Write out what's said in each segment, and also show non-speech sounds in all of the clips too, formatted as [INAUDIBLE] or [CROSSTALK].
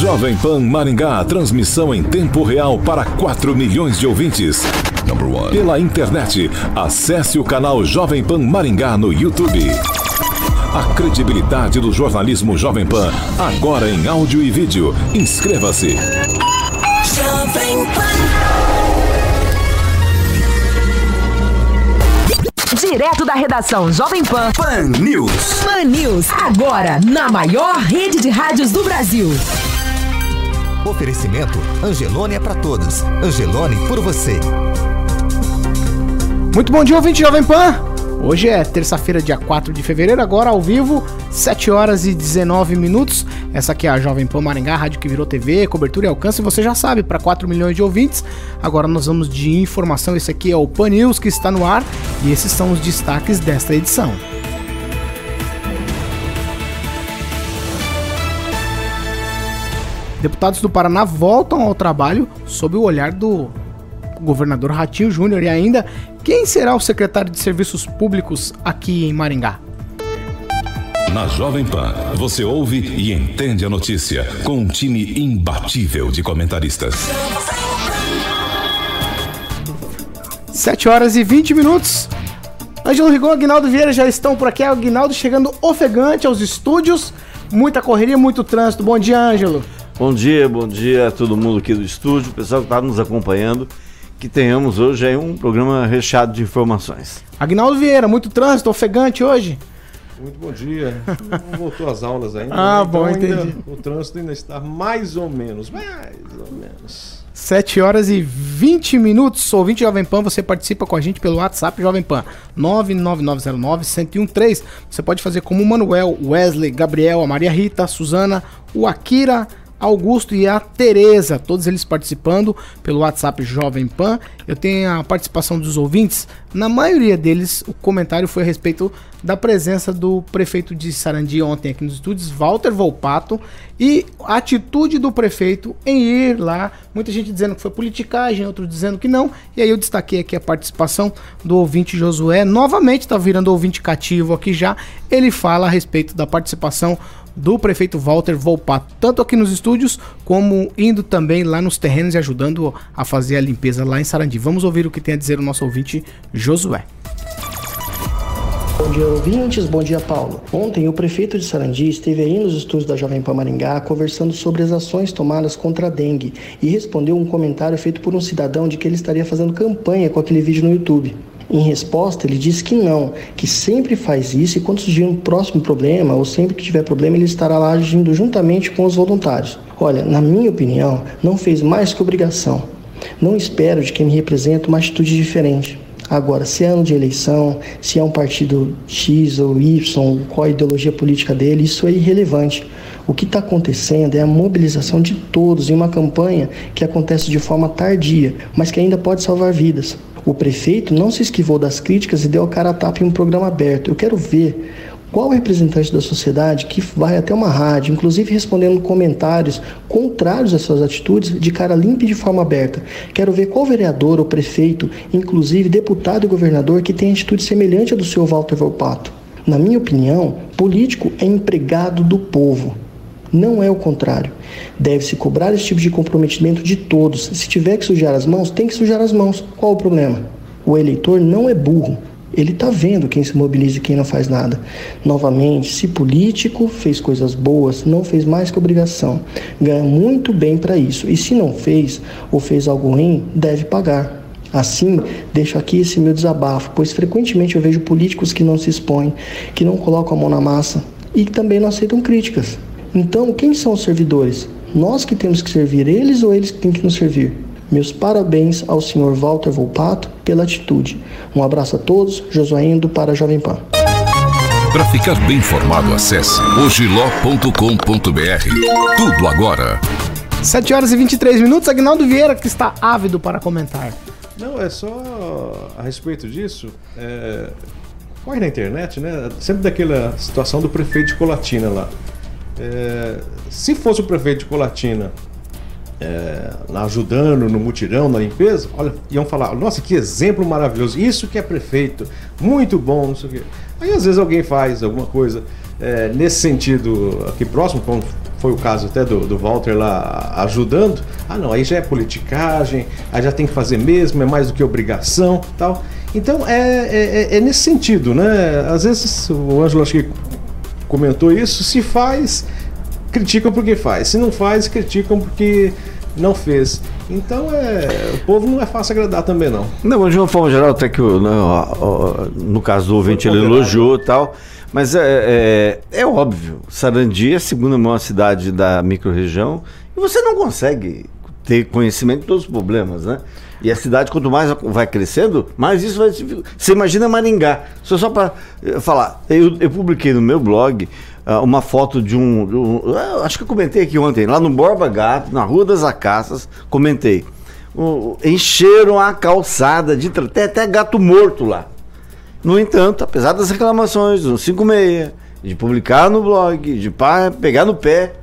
Jovem Pan Maringá, transmissão em tempo real para 4 milhões de ouvintes. Pela internet, acesse o canal Jovem Pan Maringá no YouTube. A credibilidade do jornalismo Jovem Pan, agora em áudio e vídeo. Inscreva-se. Jovem Direto da redação Jovem Pan. Pan News. Pan News, agora na maior rede de rádios do Brasil. Oferecimento Angelone é para todos. Angelone por você. Muito bom dia, ouvinte Jovem Pan. Hoje é terça-feira, dia 4 de fevereiro, agora ao vivo, 7 horas e 19 minutos. Essa aqui é a Jovem Pan Maringá, rádio que virou TV, cobertura e alcance, você já sabe, para 4 milhões de ouvintes. Agora nós vamos de informação, esse aqui é o Pan News que está no ar e esses são os destaques desta edição. Deputados do Paraná voltam ao trabalho sob o olhar do governador Ratinho Júnior e ainda quem será o secretário de Serviços Públicos aqui em Maringá. Na Jovem Pan, você ouve e entende a notícia com um time imbatível de comentaristas. 7 horas e 20 minutos. Ângelo Rigon e Aguinaldo Vieira já estão por aqui. Aguinaldo chegando ofegante aos estúdios. Muita correria, muito trânsito. Bom dia, Ângelo. Bom dia, bom dia a todo mundo aqui do estúdio, o pessoal que está nos acompanhando que tenhamos hoje aí um programa recheado de informações. Agnaldo Vieira, muito trânsito, ofegante hoje. Muito bom dia. Não voltou às aulas ainda. Ah, né? bom, então entendi. Ainda, o trânsito ainda está mais ou menos, mais ou menos. 7 horas e 20 minutos. Ouvinte Jovem Pan, você participa com a gente pelo WhatsApp Jovem Pan 99909-1013. Você pode fazer como o Manuel, Wesley, Gabriel, a Maria Rita, a Suzana, o Akira, Augusto e a Tereza, todos eles participando pelo WhatsApp Jovem Pan. Eu tenho a participação dos ouvintes. Na maioria deles, o comentário foi a respeito da presença do prefeito de Sarandi ontem aqui nos estúdios, Walter Volpato, e a atitude do prefeito em ir lá. Muita gente dizendo que foi politicagem, outros dizendo que não. E aí eu destaquei aqui a participação do ouvinte Josué. Novamente está virando ouvinte cativo aqui já. Ele fala a respeito da participação do prefeito Walter Volpato, tanto aqui nos estúdios como indo também lá nos terrenos e ajudando a fazer a limpeza lá em Sarandi. Vamos ouvir o que tem a dizer o nosso ouvinte Josué. Bom dia, ouvintes. Bom dia, Paulo. Ontem, o prefeito de Sarandi esteve aí nos estúdios da Jovem Pan Maringá conversando sobre as ações tomadas contra a dengue e respondeu um comentário feito por um cidadão de que ele estaria fazendo campanha com aquele vídeo no YouTube. Em resposta, ele disse que não, que sempre faz isso e quando surgir um próximo problema ou sempre que tiver problema, ele estará lá agindo juntamente com os voluntários. Olha, na minha opinião, não fez mais que obrigação. Não espero de quem me representa uma atitude diferente. Agora, se é ano de eleição, se é um partido X ou Y, qual a ideologia política dele, isso é irrelevante. O que está acontecendo é a mobilização de todos em uma campanha que acontece de forma tardia, mas que ainda pode salvar vidas. O prefeito não se esquivou das críticas e deu a cara a tapa em um programa aberto. Eu quero ver qual representante da sociedade que vai até uma rádio, inclusive respondendo comentários contrários às suas atitudes, de cara limpa e de forma aberta. Quero ver qual vereador ou prefeito, inclusive deputado e governador, que tem atitude semelhante à do seu Walter Volpato. Na minha opinião, político é empregado do povo. Não é o contrário. Deve-se cobrar esse tipo de comprometimento de todos. Se tiver que sujar as mãos, tem que sujar as mãos. Qual o problema? O eleitor não é burro. Ele está vendo quem se mobiliza e quem não faz nada. Novamente, se político fez coisas boas, não fez mais que obrigação. Ganha muito bem para isso. E se não fez ou fez algo ruim, deve pagar. Assim, deixo aqui esse meu desabafo, pois frequentemente eu vejo políticos que não se expõem, que não colocam a mão na massa e que também não aceitam críticas. Então, quem são os servidores? Nós que temos que servir eles ou eles que têm que nos servir? Meus parabéns ao senhor Walter Volpato pela atitude. Um abraço a todos, Josué Indo para a Jovem Pan. Para ficar bem informado, acesse ogiló.com.br. Tudo agora. 7 horas e 23 minutos, Agnaldo Vieira que está ávido para comentar. Não, é só a respeito disso. É... Corre na internet, né? Sempre daquela situação do prefeito de Colatina lá. É, se fosse o prefeito de Colatina é, ajudando no mutirão, na limpeza, olha, iam falar, nossa, que exemplo maravilhoso, isso que é prefeito, muito bom, não sei o quê. Aí às vezes alguém faz alguma coisa é, nesse sentido aqui próximo, como foi o caso até do, do Walter lá ajudando, ah não, aí já é politicagem, aí já tem que fazer mesmo, é mais do que obrigação tal. Então é, é, é nesse sentido, né? Às vezes o Ângelo acho que comentou isso, se faz, criticam porque faz, se não faz, criticam porque não fez. Então é, o povo não é fácil agradar também não. Não, mas de uma forma geral, até que no, né, no caso do ouvinte ele elogiou e tal. Mas é, é, é, óbvio, Sarandi é a segunda maior cidade da microrregião e você não consegue ter conhecimento de todos os problemas, né? E a cidade, quanto mais vai crescendo, mais isso vai. Você imagina Maringá. Só, só para eh, falar, eu, eu, publiquei no meu blog uh, uma foto de um, de um, Acho que eu comentei aqui ontem, lá no Borba Gato, na Rua das Acaças, comentei. Uh, encheram a calçada de. Até, até gato morto lá. No entanto, apesar das reclamações do 56, de publicar no blog, de pegar no pé,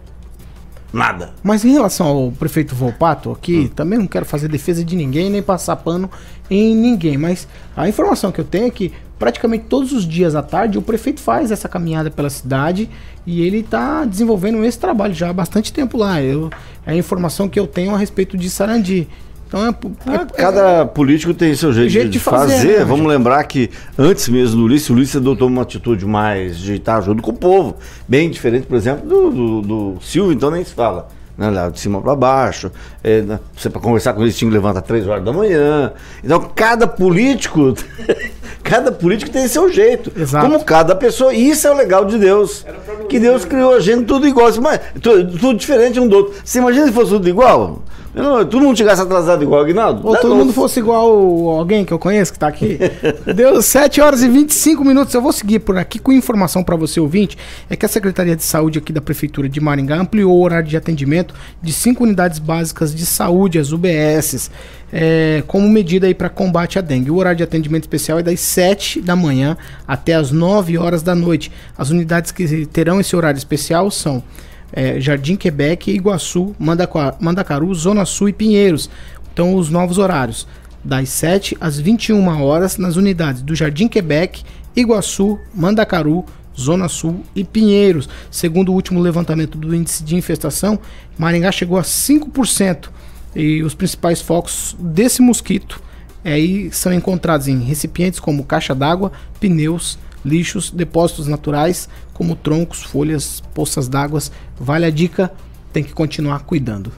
nada. Mas em relação ao prefeito Volpato aqui, hum. também não quero fazer defesa de ninguém, nem passar pano em ninguém, mas a informação que eu tenho é que praticamente todos os dias à tarde o prefeito faz essa caminhada pela cidade e ele está desenvolvendo esse trabalho já há bastante tempo lá. Eu, é a informação que eu tenho a respeito de Sarandi. Então é, é, ah, Cada político tem seu jeito, jeito de, de, fazer. fazer. Né, Vamos gente? lembrar que antes mesmo do Ulisses, o Ulisses adotou uma atitude mais de estar junto com o povo. Bem diferente, por exemplo, do, do, do Silvio, então nem se fala. Né, lá de cima para baixo. É, né, você para conversar com eles tinha que levantar três horas da manhã. Então cada político, [LAUGHS] cada político tem seu jeito. Exato. Como cada pessoa. E isso é o legal de Deus. Que Deus criou a gente tudo igual. Mas, tudo, tudo diferente um do outro. Você imagina se fosse tudo igual? Não, todo mundo tivesse atrasado igual o Aguinaldo? Ou todo mundo fosse igual alguém que eu conheço que tá aqui. [LAUGHS] Deu 7 horas e 25 minutos. Eu vou seguir por aqui com informação para você ouvinte. É que a Secretaria de Saúde aqui da Prefeitura de Maringá ampliou o horário de atendimento de cinco unidades básicas de saúde, as UBSs, é, como medida para combate à dengue. O horário de atendimento especial é das 7 da manhã até as 9 horas da noite. As unidades que terão esse horário especial são é, Jardim Quebec, Iguaçu, Mandacaru, Zona Sul e Pinheiros. Então, os novos horários, das 7 às 21 horas, nas unidades do Jardim Quebec, Iguaçu, Mandacaru, Zona Sul e Pinheiros. Segundo o último levantamento do índice de infestação, Maringá chegou a 5%. E os principais focos desse mosquito aí são encontrados em recipientes como caixa d'água, pneus, lixos, depósitos naturais, como troncos, folhas, poças d'água. Vale a dica, tem que continuar cuidando.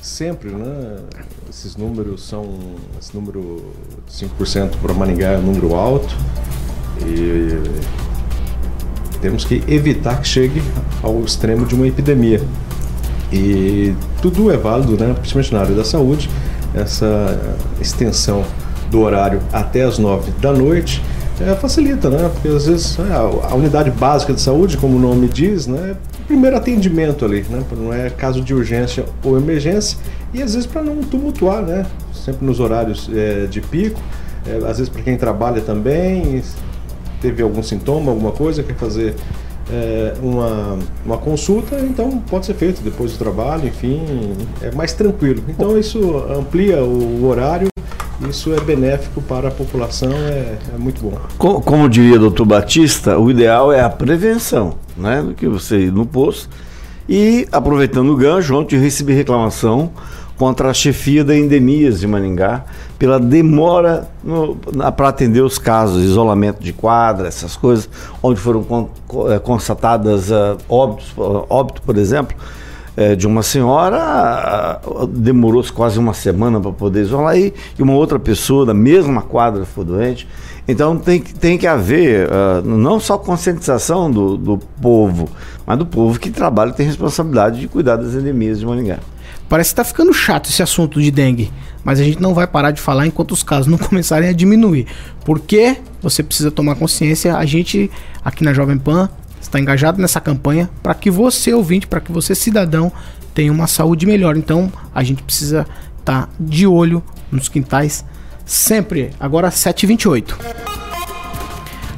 Sempre, né? Esses números são. Esse número de 5% para Maringá é um número alto. E temos que evitar que chegue ao extremo de uma epidemia. E tudo é válido, né? principalmente na área da saúde, essa extensão do horário até as 9 da noite é, facilita, né? Porque às vezes é, a, unidade básica de saúde, como o nome diz, né? É primeiro atendimento ali, né? Não é caso de urgência ou emergência e às vezes para não tumultuar, né? Sempre nos horários é, de pico, é, às vezes para quem trabalha também, teve algum sintoma, alguma coisa, quer fazer é, uma, uma consulta, então pode ser feito depois do trabalho, enfim, é mais tranquilo. Então isso amplia o horário isso é benéfico para a população, é, é muito bom. Como, como diria o doutor Batista, o ideal é a prevenção, né? Do que você ir no posto. E, aproveitando o gancho, ontem eu recebi reclamação contra a chefia da endemias de Maningá pela demora para atender os casos, isolamento de quadra, essas coisas, onde foram con, é, constatadas uh, óbitos, óbito, por exemplo, é, de uma senhora, demorou-se quase uma semana para poder isolar, e, e uma outra pessoa da mesma quadra foi doente. Então tem, tem que haver uh, não só conscientização do, do povo, mas do povo que trabalha e tem responsabilidade de cuidar das endemias de Maringá. Parece que está ficando chato esse assunto de dengue, mas a gente não vai parar de falar enquanto os casos não [LAUGHS] começarem a diminuir. Porque você precisa tomar consciência, a gente aqui na Jovem Pan está engajado nessa campanha para que você, ouvinte, para que você, cidadão, tenha uma saúde melhor. Então, a gente precisa estar tá de olho nos quintais sempre. Agora, 7h28.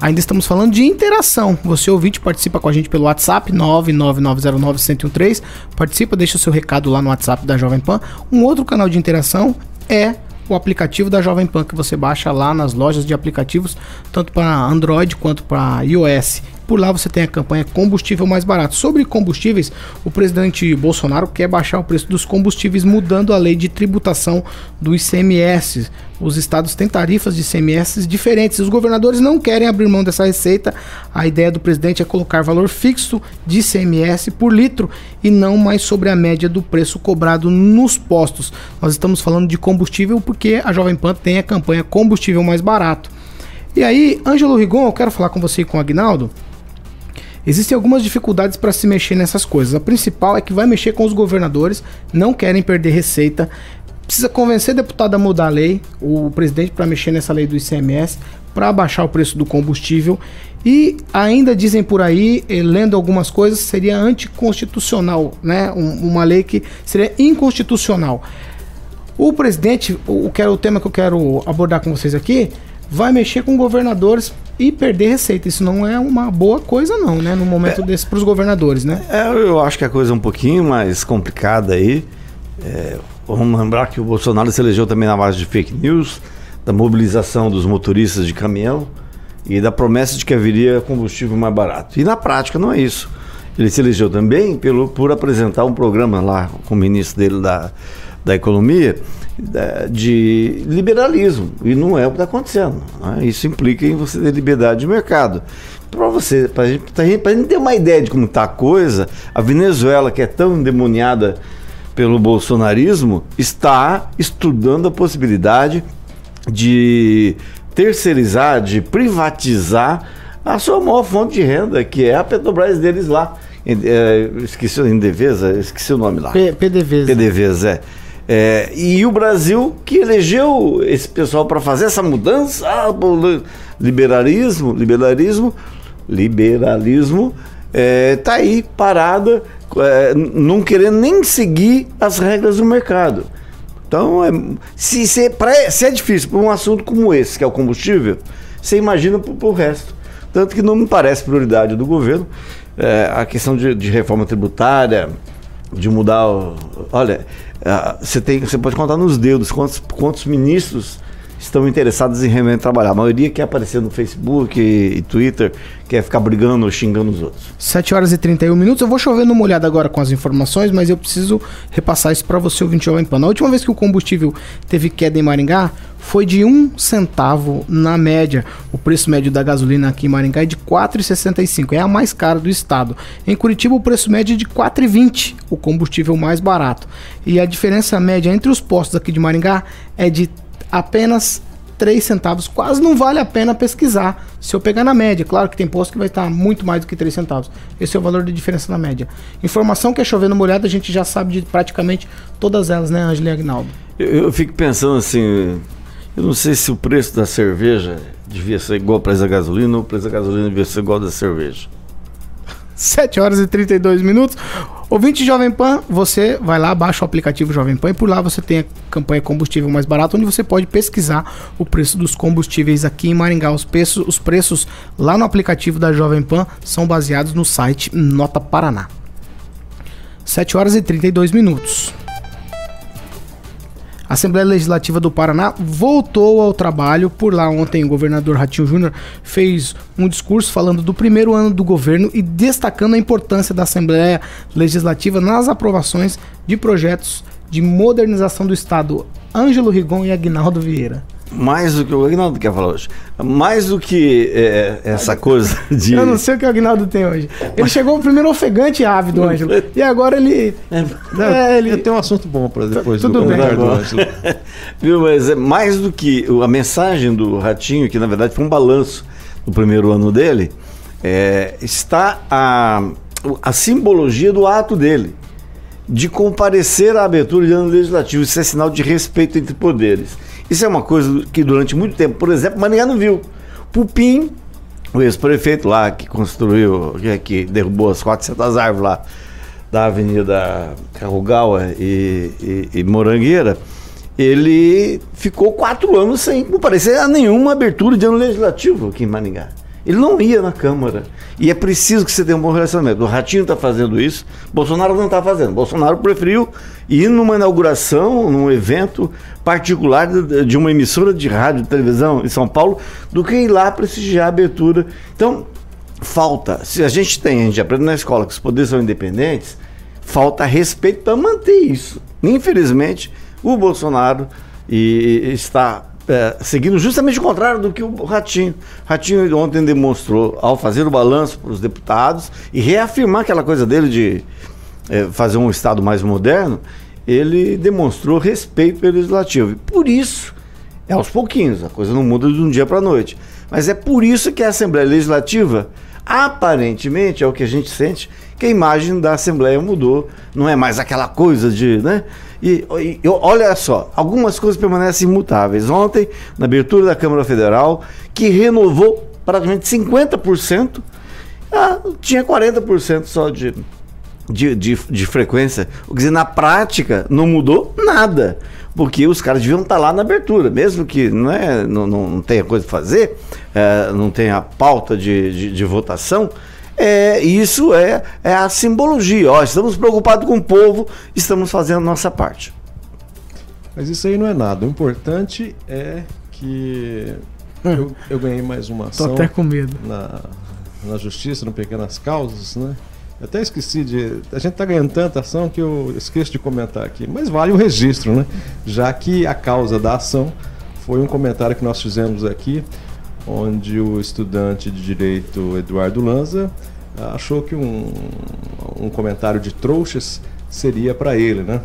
Ainda estamos falando de interação. Você ouvinte participa com a gente pelo WhatsApp 999091013. Participa, deixa o seu recado lá no WhatsApp da Jovem Pan. Um outro canal de interação é o aplicativo da Jovem Pan que você baixa lá nas lojas de aplicativos, tanto para Android quanto para iOS Por lá você tem a campanha Combustível Mais Barato. Sobre combustíveis, o presidente Bolsonaro quer baixar o preço dos combustíveis mudando a lei de tributação do ICMS. Os estados têm tarifas de ICMS diferentes. Os governadores não querem abrir mão dessa receita. A ideia do presidente é colocar valor fixo de ICMS por litro e não mais sobre a média do preço cobrado nos postos. Nós estamos falando de combustível porque a Jovem Pan tem a campanha Combustível Mais Barato. E aí, Ângelo Rigon, eu quero falar com você e com o Agnaldo. Existem algumas dificuldades para se mexer nessas coisas. A principal é que vai mexer com os governadores, não querem perder receita. Precisa convencer deputado a mudar a lei, o presidente para mexer nessa lei do ICMS, para baixar o preço do combustível. E ainda dizem por aí, eh, lendo algumas coisas, seria anticonstitucional, né? Um, uma lei que seria inconstitucional. O presidente, o, que é o tema que eu quero abordar com vocês aqui, vai mexer com governadores e perder receita. Isso não é uma boa coisa, não, né? No momento é, desse para os governadores, né? É, eu acho que a coisa é um pouquinho mais complicada aí. É, vamos lembrar que o Bolsonaro se elegeu também na base de fake news, da mobilização dos motoristas de caminhão e da promessa de que haveria combustível mais barato. E na prática não é isso. Ele se elegeu também pelo, por apresentar um programa lá com o ministro dele da, da Economia de liberalismo. E não é o que está acontecendo. Né? Isso implica em você ter liberdade de mercado. Para você, para a gente, gente ter uma ideia de como está a coisa, a Venezuela, que é tão endemoniada pelo bolsonarismo, está estudando a possibilidade de terceirizar, de privatizar a sua maior fonte de renda, que é a Petrobras deles lá. É, esqueci em Devesa, esqueci o nome lá. P é. É, e o Brasil que elegeu esse pessoal para fazer essa mudança, ah, liberalismo, liberalismo, liberalismo, é, tá aí parada, é, não querendo nem seguir as regras do mercado. Então, é, se, se, pra, se é difícil para um assunto como esse, que é o combustível, você imagina para o resto. Tanto que não me parece prioridade do governo é, a questão de, de reforma tributária, de mudar. O, olha, é, você, tem, você pode contar nos dedos quantos, quantos ministros estão interessados em realmente trabalhar. A maioria quer aparecer no Facebook e, e, Twitter, quer ficar brigando ou xingando os outros. 7 horas e 31 minutos. Eu vou chovendo uma olhada agora com as informações, mas eu preciso repassar isso para você, ouvinte Jovem Pan. Na última vez que o combustível teve queda em Maringá, foi de um centavo na média. O preço médio da gasolina aqui em Maringá é de R$ 4,65, é a mais cara do estado. Em Curitiba, o preço médio é de R$ 4,20, o combustível mais barato. E a diferença média entre os postos aqui de Maringá é de apenas 3 centavos. Quase não vale a pena pesquisar se eu pegar na média. Claro que tem posto que vai estar muito mais do que 3 centavos. Esse é o valor de diferença na média. Informação que é chovendo molhada, a gente já sabe de praticamente todas elas, né, Angela e Agnaldo? Eu, eu fico pensando assim, eu não sei se o preço da cerveja devia ser igual ao preço da gasolina ou o preço da gasolina devia ser igual ao da cerveja. 7 horas e 32 minutos. Ouvinte Jovem Pan, você vai lá, baixa o aplicativo Jovem Pan e por lá você tem a campanha combustível mais barato, onde você pode pesquisar o preço dos combustíveis aqui em Maringá. Os preços, os preços lá no aplicativo da Jovem Pan são baseados no site Nota Paraná. 7 horas e 32 minutos. A Assembleia Legislativa do Paraná voltou ao trabalho. Por lá, ontem, o governador Ratinho Júnior fez um discurso falando do primeiro ano do governo e destacando a importância da Assembleia Legislativa nas aprovações de projetos de modernização do Estado. Ângelo Rigon e Agnaldo Vieira mais do que o Agnaldo quer falar hoje. Mais do que é, essa coisa [LAUGHS] de. Eu não sei o que o Agnaldo tem hoje. Ele chegou primeiro ofegante ávido, Ângelo. E agora ele. É, é, ele... Eu tenho um assunto bom para depois Tudo do bem. do Ângelo. [LAUGHS] Viu, mas é mais do que a mensagem do Ratinho, que na verdade foi um balanço do primeiro ano dele, é, está a, a simbologia do ato dele de comparecer à abertura de ano legislativo. Isso é sinal de respeito entre poderes. Isso é uma coisa que durante muito tempo, por exemplo, Maringá não viu. Pupim, o ex-prefeito lá que construiu, que, que, derrubou as 400 árvores lá da Avenida Carrugal e, e, e Morangueira, ele ficou quatro anos sem comparecer a nenhuma abertura de ano legislativo aqui em Maringá. Ele não ia na Câmara. E é preciso que você tenha um bom relacionamento. O Ratinho está fazendo isso, Bolsonaro não está fazendo. Bolsonaro preferiu ir numa inauguração, num evento particular de uma emissora de rádio e televisão em São Paulo, do que ir lá prestigiar a abertura. Então, falta, se a gente tem, a gente aprende na escola que os poderes são independentes, falta respeito para manter isso. Infelizmente, o Bolsonaro e, está é, seguindo justamente o contrário do que o Ratinho. Ratinho ontem demonstrou, ao fazer o balanço para os deputados e reafirmar aquela coisa dele de é, fazer um Estado mais moderno, ele demonstrou respeito pelo legislativo. E por isso, é aos pouquinhos, a coisa não muda de um dia para a noite. Mas é por isso que a Assembleia Legislativa, aparentemente, é o que a gente sente, que a imagem da Assembleia mudou. Não é mais aquela coisa de. Né? E, e olha só, algumas coisas permanecem imutáveis. Ontem, na abertura da Câmara Federal, que renovou praticamente 50%, ah, tinha 40% só de, de, de, de frequência. Quer dizer, na prática, não mudou nada porque os caras deviam estar lá na abertura, mesmo que não, é, não, não tenha coisa a fazer, é, não tenha pauta de, de, de votação, é, isso é, é a simbologia. Ó, estamos preocupados com o povo, estamos fazendo a nossa parte. Mas isso aí não é nada. O importante é que eu, eu ganhei mais uma ação. Tô até com medo. Na, na justiça, no Pequenas Causas, né? Eu até esqueci de. A gente está ganhando tanta ação que eu esqueço de comentar aqui. Mas vale o registro, né? Já que a causa da ação foi um comentário que nós fizemos aqui onde o estudante de direito Eduardo Lanza ah, achou que um, um comentário de trouxas seria para ele, né?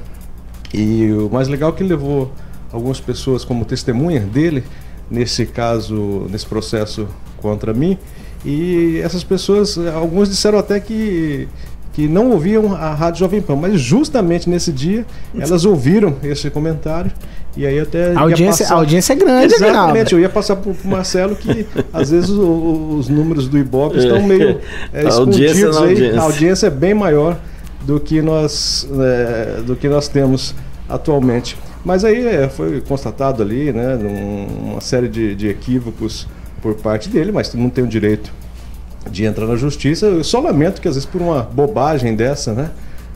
E o mais legal é que ele levou algumas pessoas como testemunha dele nesse caso, nesse processo contra mim. E essas pessoas, alguns disseram até que que não ouviam a Rádio Jovem Pan, mas justamente nesse dia elas ouviram esse comentário e aí até a audiência, passar... a audiência é grande, Exatamente, eu ia passar para o Marcelo que às vezes o, os números do Ibope estão é. meio é, escondidos aí. Audiência. A audiência é bem maior do que nós é, do que nós temos atualmente. Mas aí é, foi constatado ali, né, uma série de, de equívocos por parte dele, mas não tem o direito de entrar na justiça. Eu só lamento que às vezes por uma bobagem dessa, né?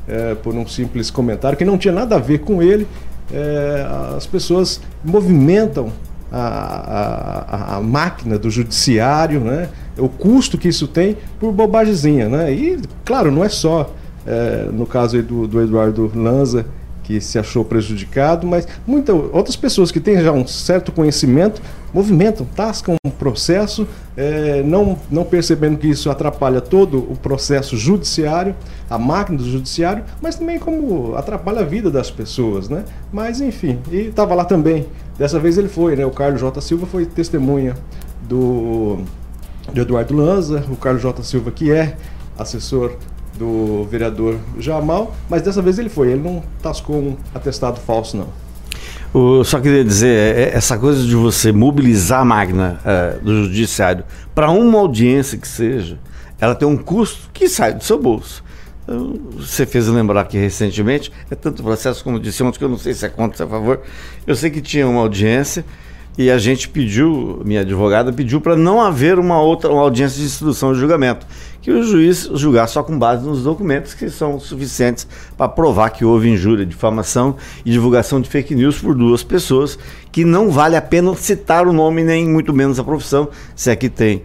É, por um simples comentário que não tinha nada a ver com ele, é, as pessoas movimentam a, a, a, máquina do judiciário, né? o custo que isso tem por bobagemzinha. Né? E, claro, não é só é, no caso do, do Eduardo Lanza, que se achou prejudicado, mas muitas outras pessoas que têm já um certo conhecimento movimentam, tascam um processo, é, não, não percebendo que isso atrapalha todo o processo judiciário, a máquina do judiciário, mas também como atrapalha a vida das pessoas, né? Mas enfim, e estava lá também. Dessa vez ele foi, né? O Carlos J. Silva foi testemunha do, do Eduardo Lanza, o Carlos J. Silva que é assessor do vereador Jamal, mas dessa vez ele foi, ele não tascou um atestado falso, não. Eu só queria dizer, é, é, essa coisa de você mobilizar a máquina é, do judiciário para uma audiência que seja, ela tem um custo que sai do seu bolso. Então, você fez lembrar que recentemente, é tanto processo como disse ontem, que eu não sei se é contra, se é a favor. Eu sei que tinha uma audiência e a gente pediu, minha advogada pediu para não haver uma outra uma audiência de instrução de julgamento, que o juiz julgar só com base nos documentos que são suficientes para provar que houve injúria, difamação e divulgação de fake news por duas pessoas, que não vale a pena citar o nome nem muito menos a profissão, se é que tem.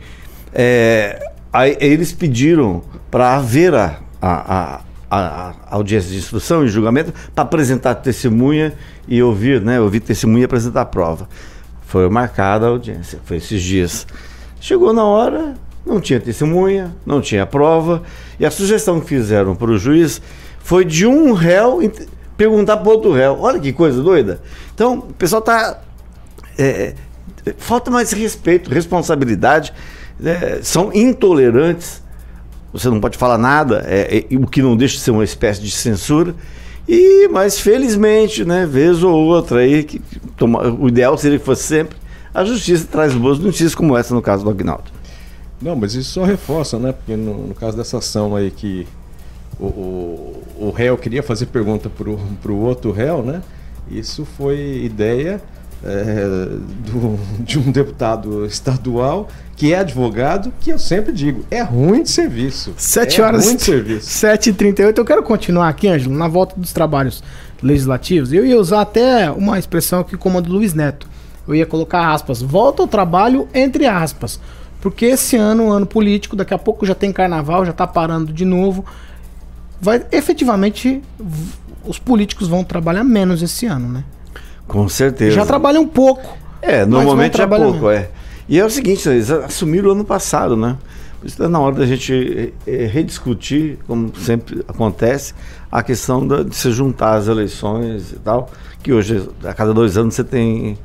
É, aí, eles pediram para haver a, a, a, a, audiência de instrução e julgamento para apresentar testemunha e ouvir, né, ouvir testemunha e apresentar prova. Foi marcada a audiência, foi esses dias. Chegou na hora, não tinha testemunha, não tinha prova, e a sugestão que fizeram para o juiz foi de um réu perguntar para outro réu. Olha que coisa doida. Então, o pessoal está. É, falta mais respeito, responsabilidade, é, são intolerantes. Você não pode falar nada, é, é, o que não deixa de ser uma espécie de censura. E, mas felizmente, né, vez ou outra aí, que toma, o ideal seria que fosse sempre, a justiça traz boas notícias como essa no caso do Agnaldo. Não, mas isso só reforça, né? Porque no, no caso dessa ação aí que o, o, o réu queria fazer pergunta para o outro réu, né? Isso foi ideia é, do, [LAUGHS] de um deputado estadual que é advogado, que eu sempre digo, é ruim de serviço. 7 é horas. Ruim de serviço. [LAUGHS] 7h38. Eu quero continuar aqui, Ângelo, na volta dos trabalhos legislativos. Eu ia usar até uma expressão como a do Luiz Neto. Eu ia colocar aspas. Volta ao trabalho entre aspas. Porque esse ano, ano político, daqui a pouco já tem carnaval, já tá parando de novo. Vai efetivamente os políticos vão trabalhar menos esse ano, né? Com certeza. Já trabalham um pouco. É, normalmente é pouco, é. E é o seguinte, eles assumiram ano passado, né? Por isso está na hora da gente eh, eh, rediscutir, como sempre acontece, a questão da- de se juntar as eleições e tal, que hoje, a cada dois anos, você tem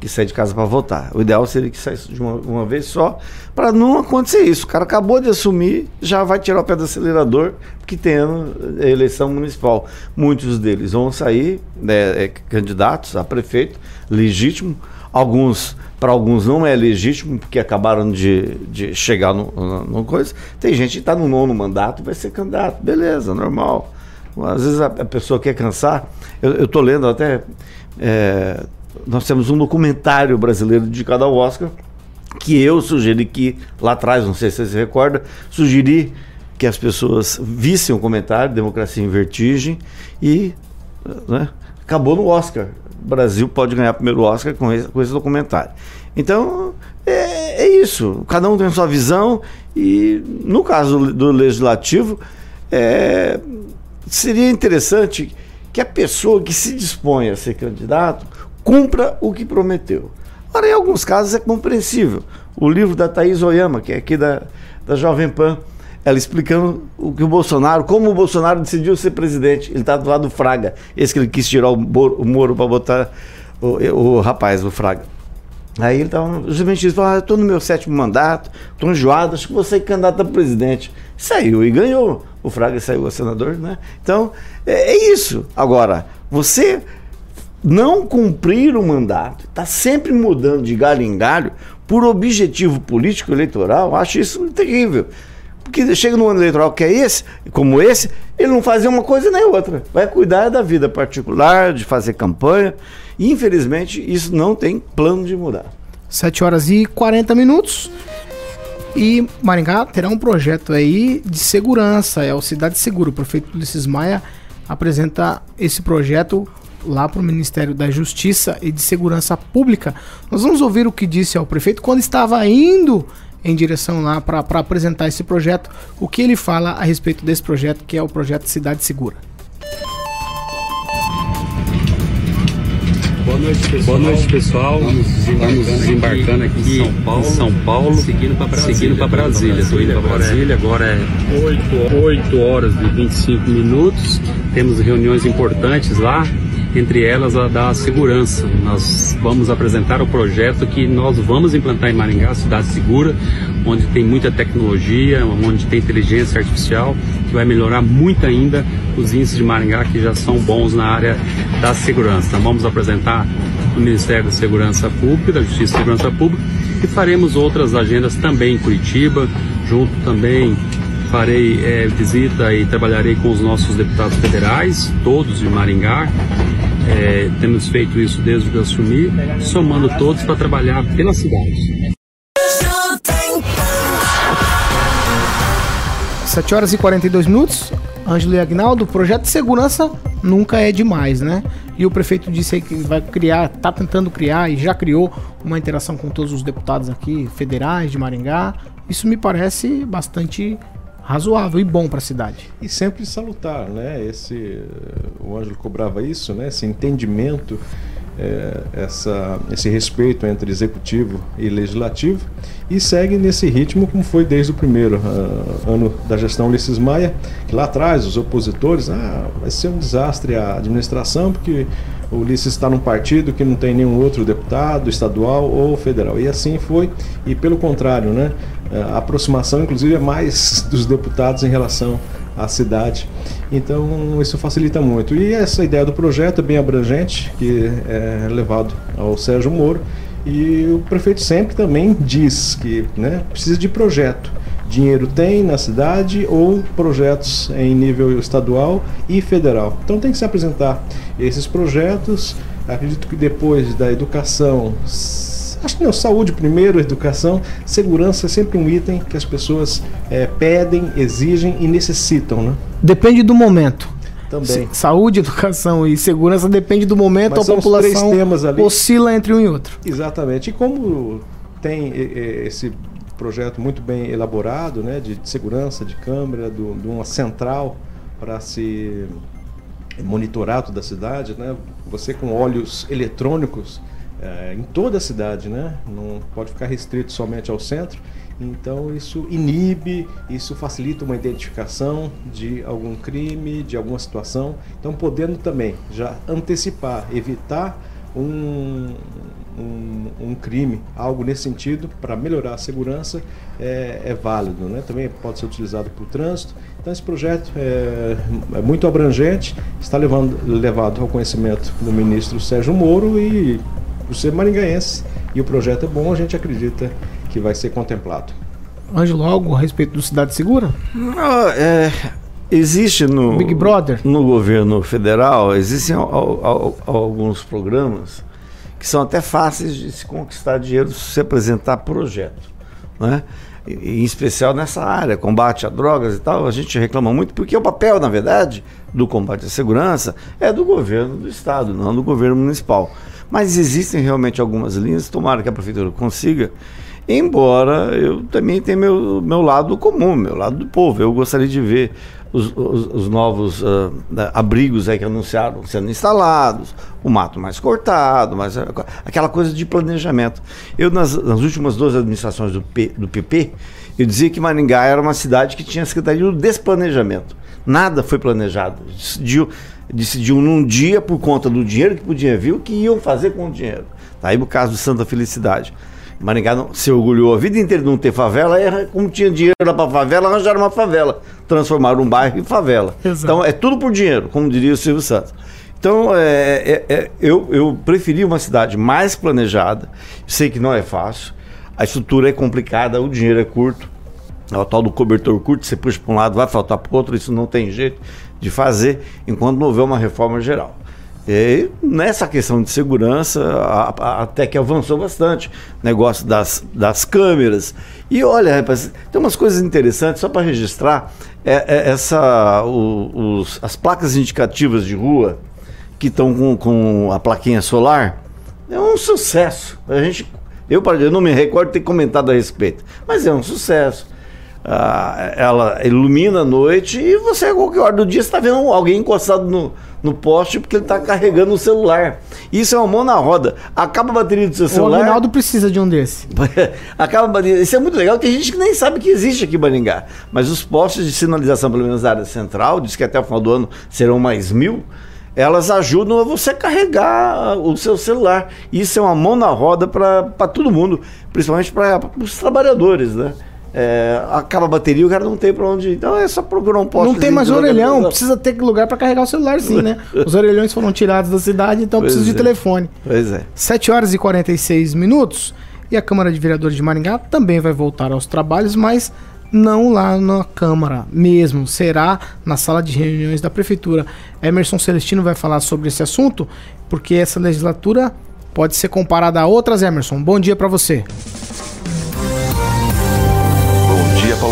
que sair de casa para votar. O ideal seria que saísse de uma, uma vez só, para não acontecer isso. O cara acabou de assumir, já vai tirar o pé do acelerador, porque tem ano, eh, eleição municipal. Muitos deles vão sair, né, eh, candidatos a prefeito, legítimo. Alguns, para alguns não é legítimo, porque acabaram de, de chegar no, no, no coisa. Tem gente que está no nono mandato vai ser candidato. Beleza, normal. Às vezes a, a pessoa quer cansar. Eu estou lendo até. é, nós temos um documentário brasileiro dedicado ao Oscar, que eu sugeri que, lá atrás, não sei se você se recorda, sugeri que as pessoas vissem o comentário, Democracia em Vertigem, e né, acabou no Oscar. O Brasil pode ganhar primeiro Oscar com esse, com esse documentário. Então, é, é isso. Cada um tem sua visão, e no caso do, do legislativo, é, seria interessante que a pessoa que se dispõe a ser candidato cumpra o que prometeu. Ora, em alguns casos é compreensível. O livro da Thaís Oyama, que é aqui da, da Jovem Pan, ela explicando o que o Bolsonaro, como o Bolsonaro decidiu ser presidente. Ele está do lado do Fraga, esse que ele quis tirar o, Moro- Moro para botar o, o rapaz, o Fraga. Aí ele estava justamente falou, ah, estou no meu sétimo mandato, estou enjoado, acho que vou ser candidato a presidente. Saiu e ganhou. O Fraga saiu a senador, né? Então, é, é isso. Agora, você não cumprir o mandato, está sempre mudando de galho em galho por objetivo político eleitoral, acho isso terrível. Porque chega no ano eleitoral que é esse, como esse, ele não fazia uma coisa nem outra. Vai cuidar da vida particular, de fazer campanha. E, infelizmente, isso não tem plano de mudar. 7 horas e 40 minutos. E Maringá terá um projeto aí de segurança, é o Cidade Seguro. O prefeito Ulisses Maia apresenta esse projeto lá para o Ministério da Justiça e de Segurança Pública. Nós vamos ouvir o que disse ao prefeito quando estava indo em direção lá para apresentar esse projeto, o que ele fala a respeito desse projeto, que é o projeto Cidade Segura. Boa noite, pessoal. Boa noite, pessoal. Estamos desembarcando aqui em São Paulo, São Paulo seguindo para Brasília. Seguindo para Brasília. Estou indo para Brasília, agora é 8, 8 horas e 25 minutos. Temos reuniões importantes lá, entre elas a da segurança. Nós vamos apresentar o projeto que nós vamos implantar em Maringá, Cidade Segura, onde tem muita tecnologia, onde tem inteligência artificial, que vai melhorar muito ainda os índices de Maringá, que já são bons na área da segurança. Então, vamos apresentar no Ministério da Segurança Pública, da Justiça e Segurança Pública, e faremos outras agendas também em Curitiba, junto também farei eh, visita e trabalharei com os nossos deputados federais, todos de Maringá. Eh, temos feito isso desde que eu assumi, somando todos para trabalhar pela cidade. 7 horas e 42 minutos. Ângelo e Agnaldo, projeto de segurança nunca é demais, né? E o prefeito disse aí que vai criar, tá tentando criar e já criou uma interação com todos os deputados aqui, federais de Maringá. Isso me parece bastante razoável e bom para a cidade. E sempre salutar, né? Esse, o Ângelo cobrava isso, né? Esse entendimento, é, essa, esse respeito entre executivo e legislativo e segue nesse ritmo como foi desde o primeiro ah, ano da gestão Ulisses Maia, que lá atrás os opositores, ah, vai ser um desastre a administração porque o Ulisses está num partido que não tem nenhum outro deputado estadual ou federal. E assim foi, e pelo contrário, né? A aproximação, inclusive, é mais dos deputados em relação à cidade. Então, isso facilita muito. E essa ideia do projeto é bem abrangente, que é levado ao Sérgio Moro. E o prefeito sempre também diz que né, precisa de projeto. Dinheiro tem na cidade ou projetos em nível estadual e federal. Então tem que se apresentar esses projetos. Acredito que depois da educação, acho que não, saúde primeiro, educação, segurança é sempre um item que as pessoas eh, pedem, exigem e necessitam, né? Depende do momento. Também. Saúde, [LAUGHS] educação e segurança depende do momento, Mas a população oscila entre um e outro. Exatamente. E como tem eh, eh, esse projeto muito bem elaborado, né, de, de segurança, de câmera, do, de uma central para se monitorar toda a cidade, né? Você com olhos eletrônicos é, em toda a cidade, né? Não pode ficar restrito somente ao centro. Então isso inibe, isso facilita uma identificação de algum crime, de alguma situação. Então podendo também já antecipar, evitar um, um, um crime, algo nesse sentido, para melhorar a segurança, é, é, válido. Né? Também pode ser utilizado para o trânsito. Então esse projeto é, é muito abrangente, está levando, levado ao conhecimento do ministro Sérgio Moro e o ser maringaense. E o projeto é bom, a gente acredita que vai ser contemplado. Ângelo, algo a respeito do Cidade Segura? Não, é, existe no Big Brother no governo federal existem al, al, alguns programas que são até fáceis de se conquistar dinheiro se você apresentar projeto, né? Em especial nessa área, combate a drogas e tal, a gente reclama muito, porque o papel, na verdade, do combate à segurança é do governo do estado, não do governo municipal. Mas existem realmente algumas linhas, tomara que a prefeitura consiga, embora eu também tenha meu, meu lado comum, meu lado do povo. Eu gostaria de ver os, os, os novos uh, abrigos aí que anunciaram sendo instalados, o mato mais cortado, mas aquela coisa de planejamento. Eu, nas, nas últimas duas administrações do, P, do PP, eu dizia que Maringá era uma cidade que tinha secretaria do desplanejamento. Nada foi planejado. Decidiu, decidiu num dia, por conta do dinheiro que podia vir, o que iam fazer com o dinheiro. Tá aí o caso de Santa Felicidade. Maringá não, se orgulhou a vida inteira de não ter favela, era, como tinha dinheiro para favela, arranjaram uma favela. Transformaram um bairro em favela. Exato. Então é tudo por dinheiro, como diria o Silvio Santos. Então é, é, é, eu, eu preferi uma cidade mais planejada. Sei que não é fácil, a estrutura é complicada, o dinheiro é curto. É o tal do cobertor curto, você puxa para um lado, vai faltar para o outro, isso não tem jeito de fazer enquanto não houver uma reforma geral. E nessa questão de segurança, a, a, até que avançou bastante. Negócio das, das câmeras. E olha, rapaz, tem umas coisas interessantes, só para registrar. É, é essa, o, os, as placas indicativas de rua que estão com, com a plaquinha solar é um sucesso. A gente, eu, eu não me recordo de ter comentado a respeito, mas é um sucesso. Ah, ela ilumina a noite e você, a qualquer hora do dia, está vendo alguém encostado no, no poste porque ele está carregando o celular. Isso é uma mão na roda. Acaba a bateria do seu celular. O Ronaldo precisa de um desse. [LAUGHS] Acaba a bateria. Isso é muito legal. Tem gente que nem sabe que existe aqui em Maringá. Mas os postes de sinalização, pelo menos na área central, diz que até o final do ano serão mais mil elas ajudam a você carregar o seu celular. Isso é uma mão na roda para todo mundo, principalmente para os trabalhadores, né? É, acaba a bateria, o cara não tem pra onde ir. Então é só procurar um posto. Não tem mais orelhão, precisa ter lugar para carregar o celular, sim, né? Os orelhões foram tirados da cidade, então pois precisa é. de telefone. Pois é. 7 horas e 46 minutos. E a Câmara de Vereadores de Maringá também vai voltar aos trabalhos, mas não lá na Câmara mesmo, será na sala de reuniões da Prefeitura. Emerson Celestino vai falar sobre esse assunto, porque essa legislatura pode ser comparada a outras, Emerson. Bom dia para você.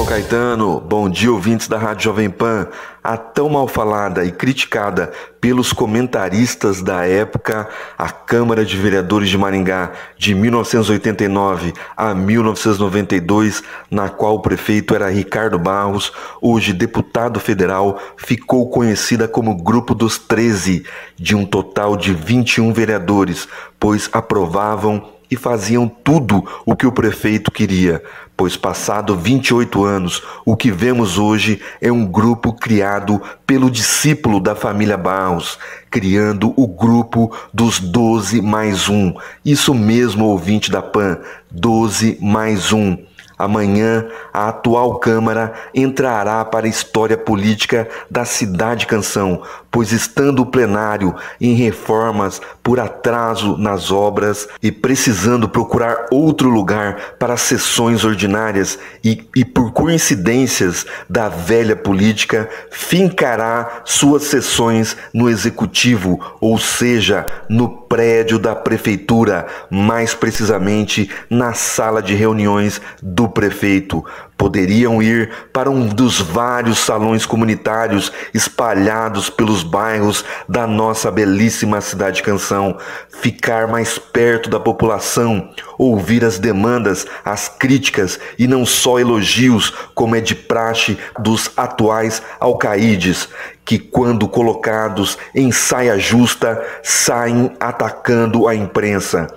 Paulo Caetano, bom dia ouvintes da Rádio Jovem Pan. A tão mal falada e criticada pelos comentaristas da época, a Câmara de Vereadores de Maringá de 1989 a 1992, na qual o prefeito era Ricardo Barros, hoje deputado federal, ficou conhecida como Grupo dos 13, de um total de 21 vereadores, pois aprovavam e faziam tudo o que o prefeito queria, pois passado 28 anos, o que vemos hoje é um grupo criado pelo discípulo da família Barros, criando o grupo dos 12 mais um. Isso mesmo, ouvinte da PAN, 12 mais um. Amanhã, a atual Câmara entrará para a história política da Cidade Canção, pois estando o plenário em reformas por atraso nas obras e precisando procurar outro lugar para sessões ordinárias e, e por coincidências da velha política, fincará suas sessões no Executivo, ou seja, no prédio da Prefeitura, mais precisamente na sala de reuniões do do prefeito. Poderiam ir para um dos vários salões comunitários espalhados pelos bairros da nossa belíssima cidade canção, ficar mais perto da população, ouvir as demandas, as críticas e não só elogios, como é de praxe dos atuais alcaídes, que, quando colocados em saia justa, saem atacando a imprensa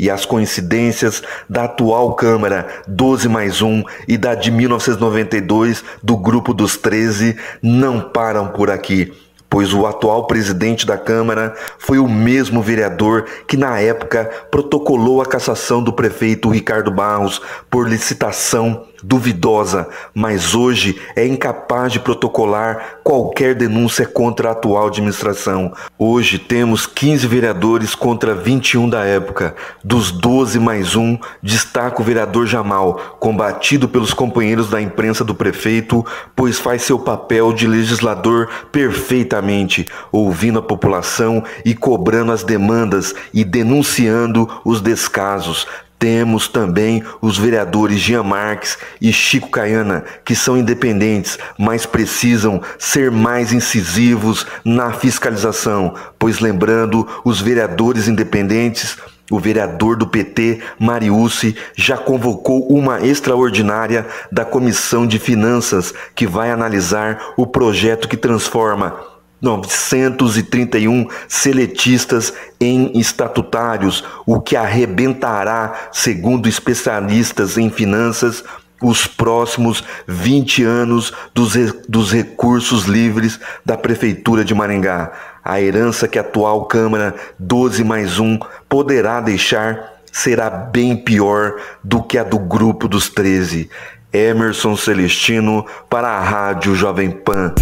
e as coincidências da atual Câmara 12 mais 1 e da de 1992 do Grupo dos 13 não param por aqui. Pois o atual presidente da Câmara foi o mesmo vereador que, na época, protocolou a cassação do prefeito Ricardo Barros por licitação duvidosa, mas hoje é incapaz de protocolar qualquer denúncia contra a atual administração. Hoje temos 15 vereadores contra 21 da época. Dos 12 mais um, destaca o vereador Jamal, combatido pelos companheiros da imprensa do prefeito, pois faz seu papel de legislador perfeitamente, ouvindo a população e cobrando as demandas e denunciando os descasos, temos também os vereadores Jean Marques e Chico Caiana, que são independentes, mas precisam ser mais incisivos na fiscalização, pois lembrando, os vereadores independentes o vereador do PT, Mariucci, já convocou uma extraordinária da Comissão de Finanças que vai analisar o projeto que transforma 931 seletistas em estatutários, o que arrebentará, segundo especialistas em finanças, os próximos 20 anos dos, dos recursos livres da Prefeitura de Maringá. A herança que a atual Câmara 12 mais 1 poderá deixar será bem pior do que a do Grupo dos 13. Emerson Celestino para a Rádio Jovem Pan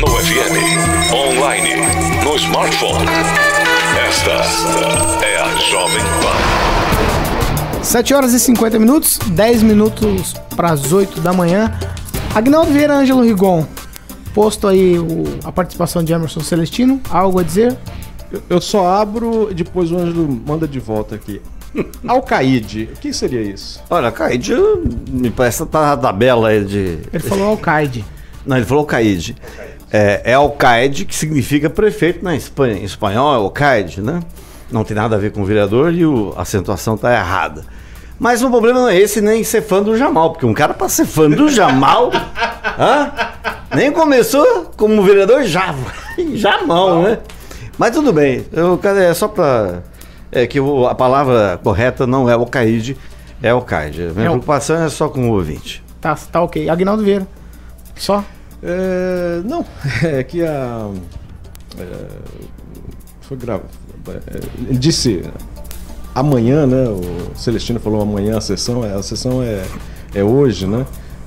no FM, online, no smartphone. Esta é a Jovem Pan. 7 horas e 50 minutos, 10 minutos para as 8 da manhã. Agnaldo Vieira Ângelo Rigon, posto aí o, a participação de Emerson Celestino, algo a dizer? Eu, eu só abro e depois o Ângelo manda de volta aqui. [LAUGHS] Alcaide, o que seria isso? Olha, Alcaide me parece que tá na tabela aí de. Ele falou Alcaide. Não, ele falou Alcaide. É, é Alcaide, que significa prefeito na Espanha. Em espanhol é Alcaide, né? Não tem nada a ver com o vereador e o, a acentuação tá errada. Mas o problema não é esse nem ser fã do Jamal, porque um cara para ser fã do Jamal, [LAUGHS] hã? nem começou como vereador já, Jamal, né? Mas tudo bem, eu, é só para é que o, a palavra correta não é Alcaide, é Alcaide. Minha é preocupação é só com o ouvinte. Tá, tá ok. Agnaldo Vieira. Só? É, não, [LAUGHS] é que a. É, foi gravado. É, ele disse amanhã, né? O Celestino falou amanhã a sessão, é, a sessão é, é hoje, né?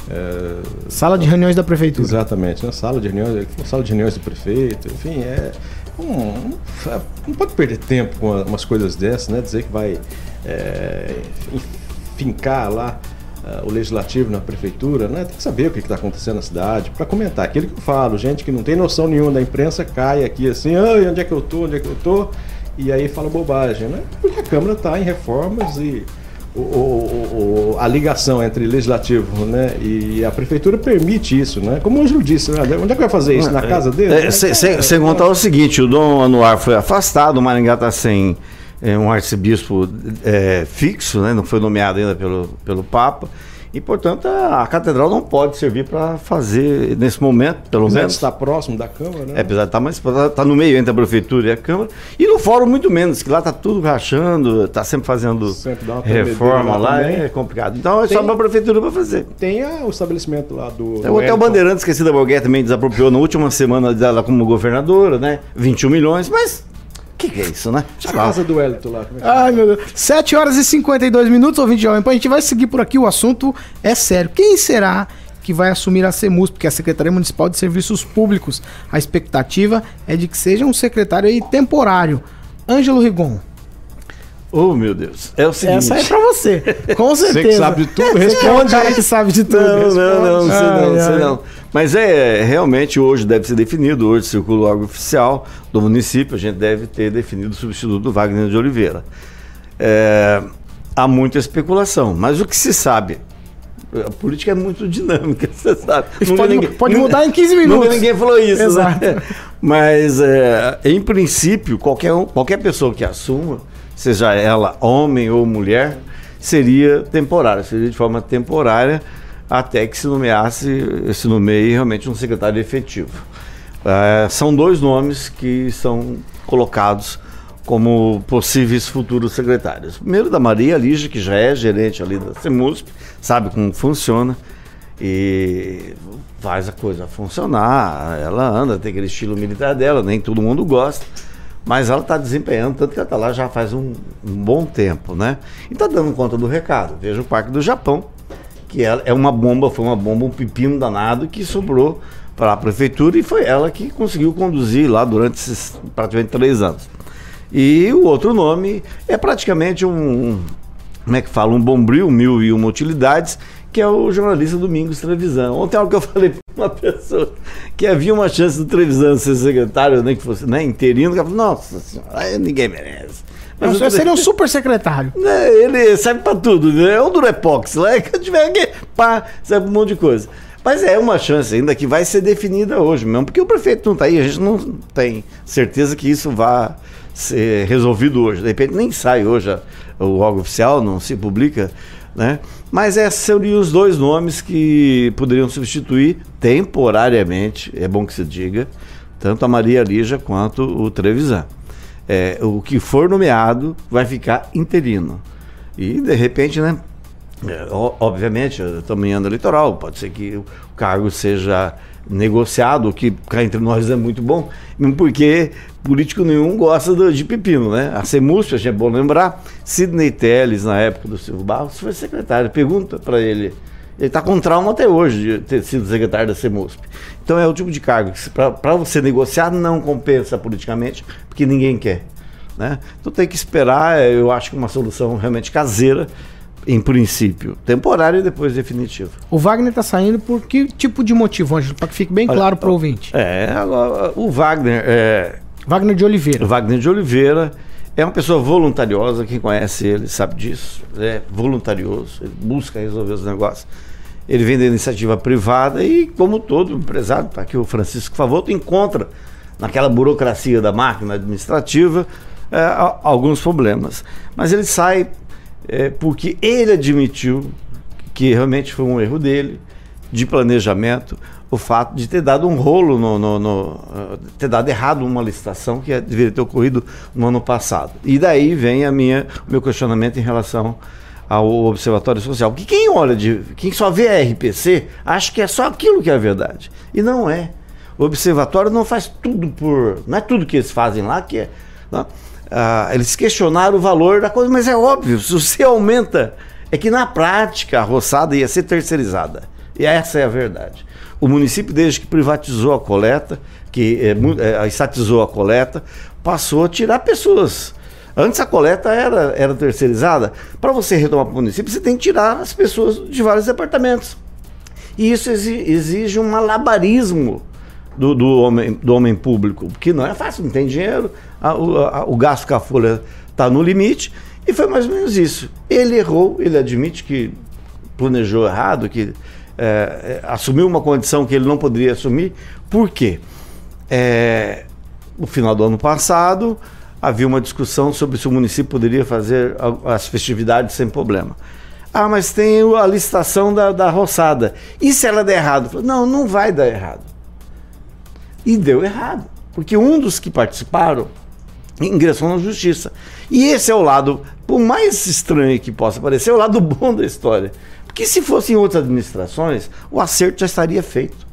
É, sala de reuniões da prefeitura. Exatamente, né? Sala de reuniões, sala de reuniões do prefeito, enfim, é. Não pode perder tempo com umas coisas dessas, né? Dizer que vai é, fincar lá o legislativo na prefeitura, né? Tem que saber o que está acontecendo na cidade, para comentar. Aquilo que eu falo, gente que não tem noção nenhuma da imprensa cai aqui assim, Ai, onde é que eu tô, onde é que eu tô, e aí fala bobagem, né? Porque a Câmara está em reformas e o, o, o, a ligação entre legislativo né, e a prefeitura permite isso, né? Como o Ângelo disse, né? onde é que vai fazer isso? Na é, casa dele? É, né? Sem, sem contar o seguinte, o Dom Anuar foi afastado, o Maringá está sem é, um arcebispo é, fixo, né? não foi nomeado ainda pelo, pelo Papa. E, portanto, a, a catedral não pode servir para fazer, nesse momento, pelo apesar menos. está próximo da Câmara, né? É, apesar de estar mais. Está tá no meio entre a Prefeitura e a Câmara. E no Fórum, muito menos, que lá está tudo rachando, está sempre fazendo sempre reforma lá, lá é complicado. Então, é tem, só para a Prefeitura para fazer. Tem a, o estabelecimento lá do. É, o Hotel Bandeirantes, que a Cida Borghetti também desapropriou na última semana dela como governadora, né? 21 milhões, mas que, que, é isso, né? A casa do Elito lá. Como é que Ai, meu Deus. 7 horas e 52 minutos, ouvinte Jovem. A gente vai seguir por aqui, o assunto é sério. Quem será que vai assumir a CEMUS, porque é a Secretaria Municipal de Serviços Públicos. A expectativa é de que seja um secretário aí temporário. Ângelo Rigon. Oh, meu Deus. É o seguinte. Essa é pra você. Com certeza. Você que sabe de tudo, responde. É o cara que sabe de tudo. Não, não, não, não, sei não, sei não. Mas é, realmente hoje deve ser definido, hoje circula o órgão oficial do município, a gente deve ter definido o substituto do Wagner de Oliveira. É, há muita especulação. Mas o que se sabe? A política é muito dinâmica, [LAUGHS] você sabe. Isso Nunca pode, ninguém- pode nunca- mudar em 15 [LAUGHS] Nunca minutos. ninguém falou isso, Exato. né? [LAUGHS] Mas, é, em princípio, qualquer, qualquer pessoa que assuma, seja ela homem ou mulher, seria temporária, seria de forma temporária, até que se nomeasse, se nomeie realmente um secretário efetivo. É, são dois nomes que são colocados como possíveis futuros secretários. Primeiro da Maria Lígia, que já é gerente ali da CEMUSP, sabe como funciona e faz a coisa funcionar. Ela anda, tem aquele estilo militar dela, nem todo mundo gosta, mas ela está desempenhando, tanto que ela está lá já faz um, um bom tempo, né? E está dando conta do recado. Veja o Parque do Japão, que ela é uma bomba, foi uma bomba, um pepino danado que sobrou para a prefeitura e foi ela que conseguiu conduzir lá durante esses praticamente três anos. E o outro nome é praticamente um, como é que fala, um bombril, mil e uma utilidades, que é o jornalista Domingos Trevisan. Ontem, hora que eu [LAUGHS] falei para uma pessoa que havia uma chance do Trevisan ser secretário, nem que fosse né, interino, ela falou, nossa senhora, ninguém merece. Mas o você seria um super secretário. né, [LAUGHS] ele serve pra tudo, né? É um Durepox [LAUGHS] lá, é que tiver aqui, pá, serve um monte de coisa. Mas é uma chance ainda que vai ser definida hoje mesmo, porque o prefeito não tá aí, a gente não tem certeza que isso vá ser resolvido hoje. De repente nem sai hoje o órgão oficial, não se publica, né? Mas esses seriam os dois nomes que poderiam substituir temporariamente, é bom que se diga, tanto a Maria Lígia quanto o Trevisan é, o que for nomeado vai ficar interino. E, de repente, né? é, obviamente, estamos em ano eleitoral, pode ser que o cargo seja negociado, o que cá entre nós é muito bom, porque político nenhum gosta do- de pepino, né? A que é bom lembrar, Sidney Telles, na época do Silvio Barros, foi secretário. Pergunta para ele. Ele está com trauma até hoje de ter sido secretário da CEMUSP. Então é o tipo de cargo que, para você negociar, não compensa politicamente, porque ninguém quer. Né? Então tem que esperar, eh, eu acho que uma solução realmente caseira, em princípio, temporária e depois definitiva. O Wagner tá saindo por que tipo de motivo, Ângelo? Para que fique bem Olha, claro pro ouvinte. É, o Wagner, é, Wagner de Oliveira. o Wagner de Oliveira é uma pessoa voluntariosa, quem conhece ele sabe disso, é voluntarioso, ele busca resolver os negócios. Ele vem da iniciativa privada e, como todo empresário, tá aqui o Francisco Favoto, encontra naquela burocracia da máquina administrativa é, alguns problemas. Mas ele sai é, porque ele admitiu que realmente foi um erro dele, de planejamento, o fato de ter dado um rolo, no, no- no, eh, ter dado errado uma licitação que deveria ter ocorrido no ano passado. E daí vem o meu questionamento em relação ao Observatório Social. Porque quem olha, de, quem só vê a RPC, acha que é só aquilo que é a verdade. E não é. O Observatório não faz tudo por. Não é tudo que eles fazem lá que é. Ah, eles questionaram o valor da coisa, mas é óbvio, se você aumenta, é que na prática a roçada ia ser terceirizada. E essa é a verdade. O município, desde que privatizou a coleta, que é, é, estatizou a coleta, passou a tirar pessoas. Antes a coleta era, era terceirizada. Para você retomar para o município, você tem que tirar as pessoas de vários departamentos. E isso exi- exige um malabarismo do, do, homem, do homem público, porque não é fácil, não tem dinheiro, a- a- o gasto com a folha está no limite, e foi mais ou menos isso. Ele errou, ele admite que planejou errado, que é, é, assumiu uma condição que ele não poderia assumir. Por quê? É, no final do ano passado, havia uma discussão sobre se o município poderia fazer as festividades sem problema. Ah, mas tem a licitação da, da roçada. E se ela der errado? Não, não vai dar errado. E deu errado. Porque um dos que participaram ingressou na justiça. E esse é o lado, por mais estranho que possa parecer, é o lado bom da história. Porque se fosse em outras administrações, o acerto já estaria feito.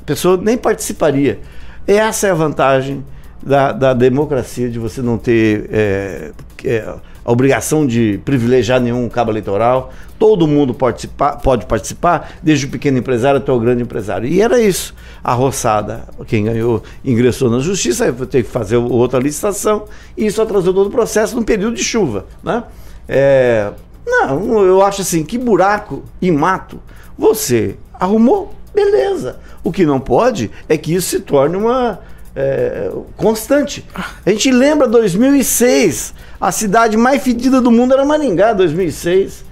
A pessoa nem participaria. Essa é a vantagem da, da democracia, de você não ter é, é, a obrigação de privilegiar nenhum cabo eleitoral. Todo mundo participar, pode participar, desde o pequeno empresário até o grande empresário. E era isso. A roçada, quem ganhou, ingressou na justiça, aí ter que fazer outra licitação, e isso atrasou todo o processo num período de chuva. Né? É, não, eu acho assim, que buraco e mato você arrumou, beleza. O que não pode é que isso se torne uma, é, constante. A gente lembra 2006, a cidade mais fedida do mundo era Maringá, 2006.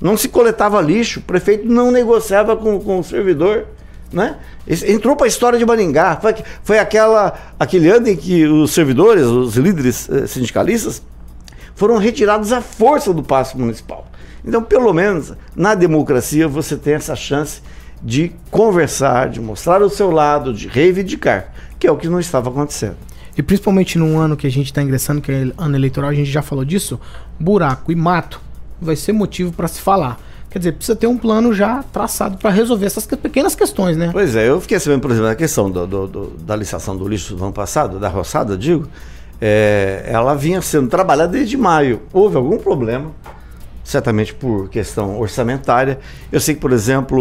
Não se coletava lixo, o prefeito não negociava com, com o servidor. Né? Entrou para a história de Maringá. Foi, foi aquela, aquele ano em que os servidores, os líderes eh, sindicalistas, foram retirados à força do passo municipal. Então, pelo menos, na democracia, você tem essa chance de conversar, de mostrar o seu lado, de reivindicar, que é o que não estava acontecendo. E principalmente num ano que a gente está ingressando, que é ano eleitoral, a gente já falou disso, buraco e mato vai ser motivo para se falar. Quer dizer, precisa ter um plano já traçado para resolver essas pequenas questões, né? Pois é, eu fiquei sabendo, por exemplo, a questão do, do, do, da licitação do lixo do ano passado, da roçada, digo, é, ela vinha sendo trabalhada desde maio. Houve algum problema, certamente por questão orçamentária. Eu sei que, por exemplo,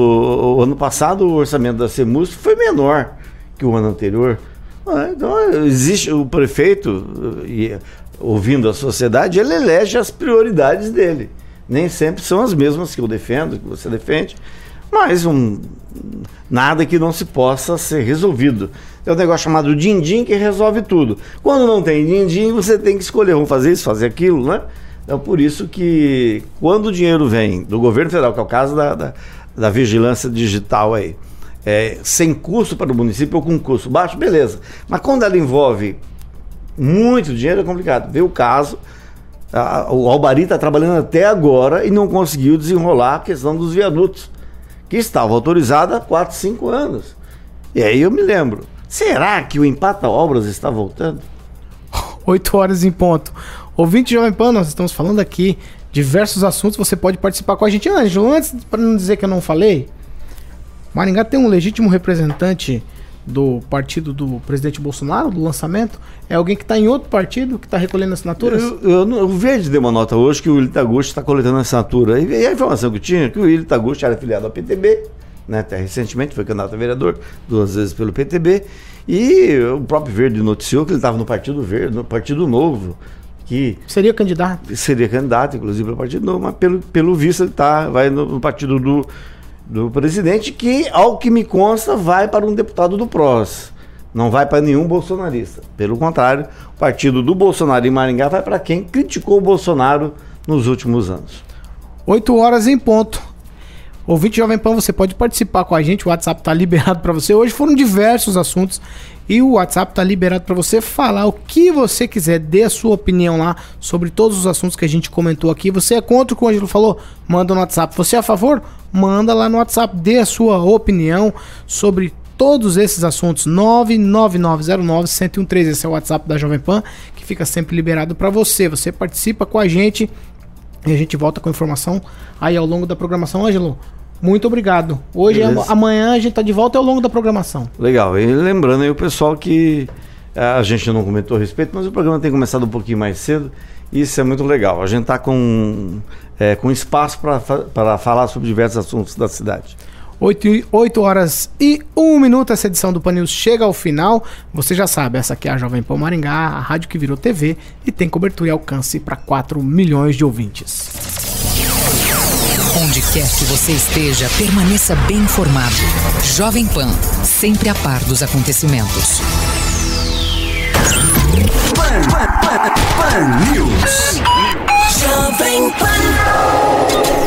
o ano passado o orçamento da CEMUS foi menor que o ano anterior. Ah, então, existe o prefeito, e, ouvindo a sociedade, ele elege as prioridades dele nem sempre são as mesmas que eu defendo, que você defende, mas um, nada que não se possa ser resolvido. É um negócio chamado din-din que resolve tudo. Quando não tem din-din, você tem que escolher, vamos fazer isso, fazer aquilo, né? Então, por isso que quando o dinheiro vem do governo federal, que é o caso da, da, da vigilância digital aí, é, sem custo para o município ou com custo baixo, beleza. Mas quando ela envolve muito dinheiro, é complicado. Vê o caso a, o Albari está trabalhando até agora e não conseguiu desenrolar a questão dos viadutos, que estava autorizada há 4, 5 anos. E aí eu me lembro, será que o Empata Obras está voltando? 8 horas em ponto. Ouvinte Jovem Pan, nós estamos falando aqui diversos assuntos, você pode participar com a gente. Ângelo, antes, para não dizer que eu não falei, Maringá tem um legítimo representante do partido do presidente Bolsonaro, do lançamento, é alguém que está em outro partido, que está recolhendo assinaturas? Eu, eu, eu, o Verde deu uma nota hoje que o Willi Taguchi está coletando assinatura. E, a informação que tinha é que o Willi Taguchi era afiliado ao PTB, né, até recentemente foi candidato a vereador, duas vezes pelo PTB, e o próprio Verde noticiou que ele estava no Partido Verde, no Partido Novo, que... Seria candidato? Seria candidato, inclusive, pelo Partido Novo, mas pelo, pelo visto ele tá, vai no, no partido do do presidente, que, ao que me consta, vai para um deputado do PROS. Não vai para nenhum bolsonarista. Pelo contrário, o partido do Bolsonaro em Maringá vai para quem criticou o Bolsonaro nos últimos anos. 8 horas em ponto. Ouvinte Jovem Pan, você pode participar com a gente, o WhatsApp está liberado para você. Hoje foram diversos assuntos e o WhatsApp está liberado para você falar o que você quiser, dê a sua opinião lá sobre todos os assuntos que a gente comentou aqui. Você é contra o que o Ângelo falou? Manda no WhatsApp. Você é a favor? Manda lá no WhatsApp, dê a sua opinião sobre todos esses assuntos. 99909-1013. Esse é o WhatsApp da Jovem Pan, que fica sempre liberado para você. Você participa com a gente e a gente volta com informação aí ao longo da programação. Ângelo, muito obrigado. Hoje, amanhã a gente tá de volta ao longo da programação. Legal. E lembrando aí o pessoal que eh, a gente não comentou a respeito, mas o programa tem começado um pouquinho mais cedo. Isso é muito legal. A gente está com, é, com espaço para falar sobre diversos assuntos da cidade. 8, 8 horas e 1 minuto, essa edição do Pan chega ao final. Você já sabe, essa aqui é a Jovem Pan Maringá, a rádio que virou TV e tem cobertura e alcance para 4 milhões de ouvintes onde quer que você esteja, permaneça bem informado. Jovem Pan, sempre a par dos acontecimentos. Pan, pan, pan, pan News. Jovem Pan.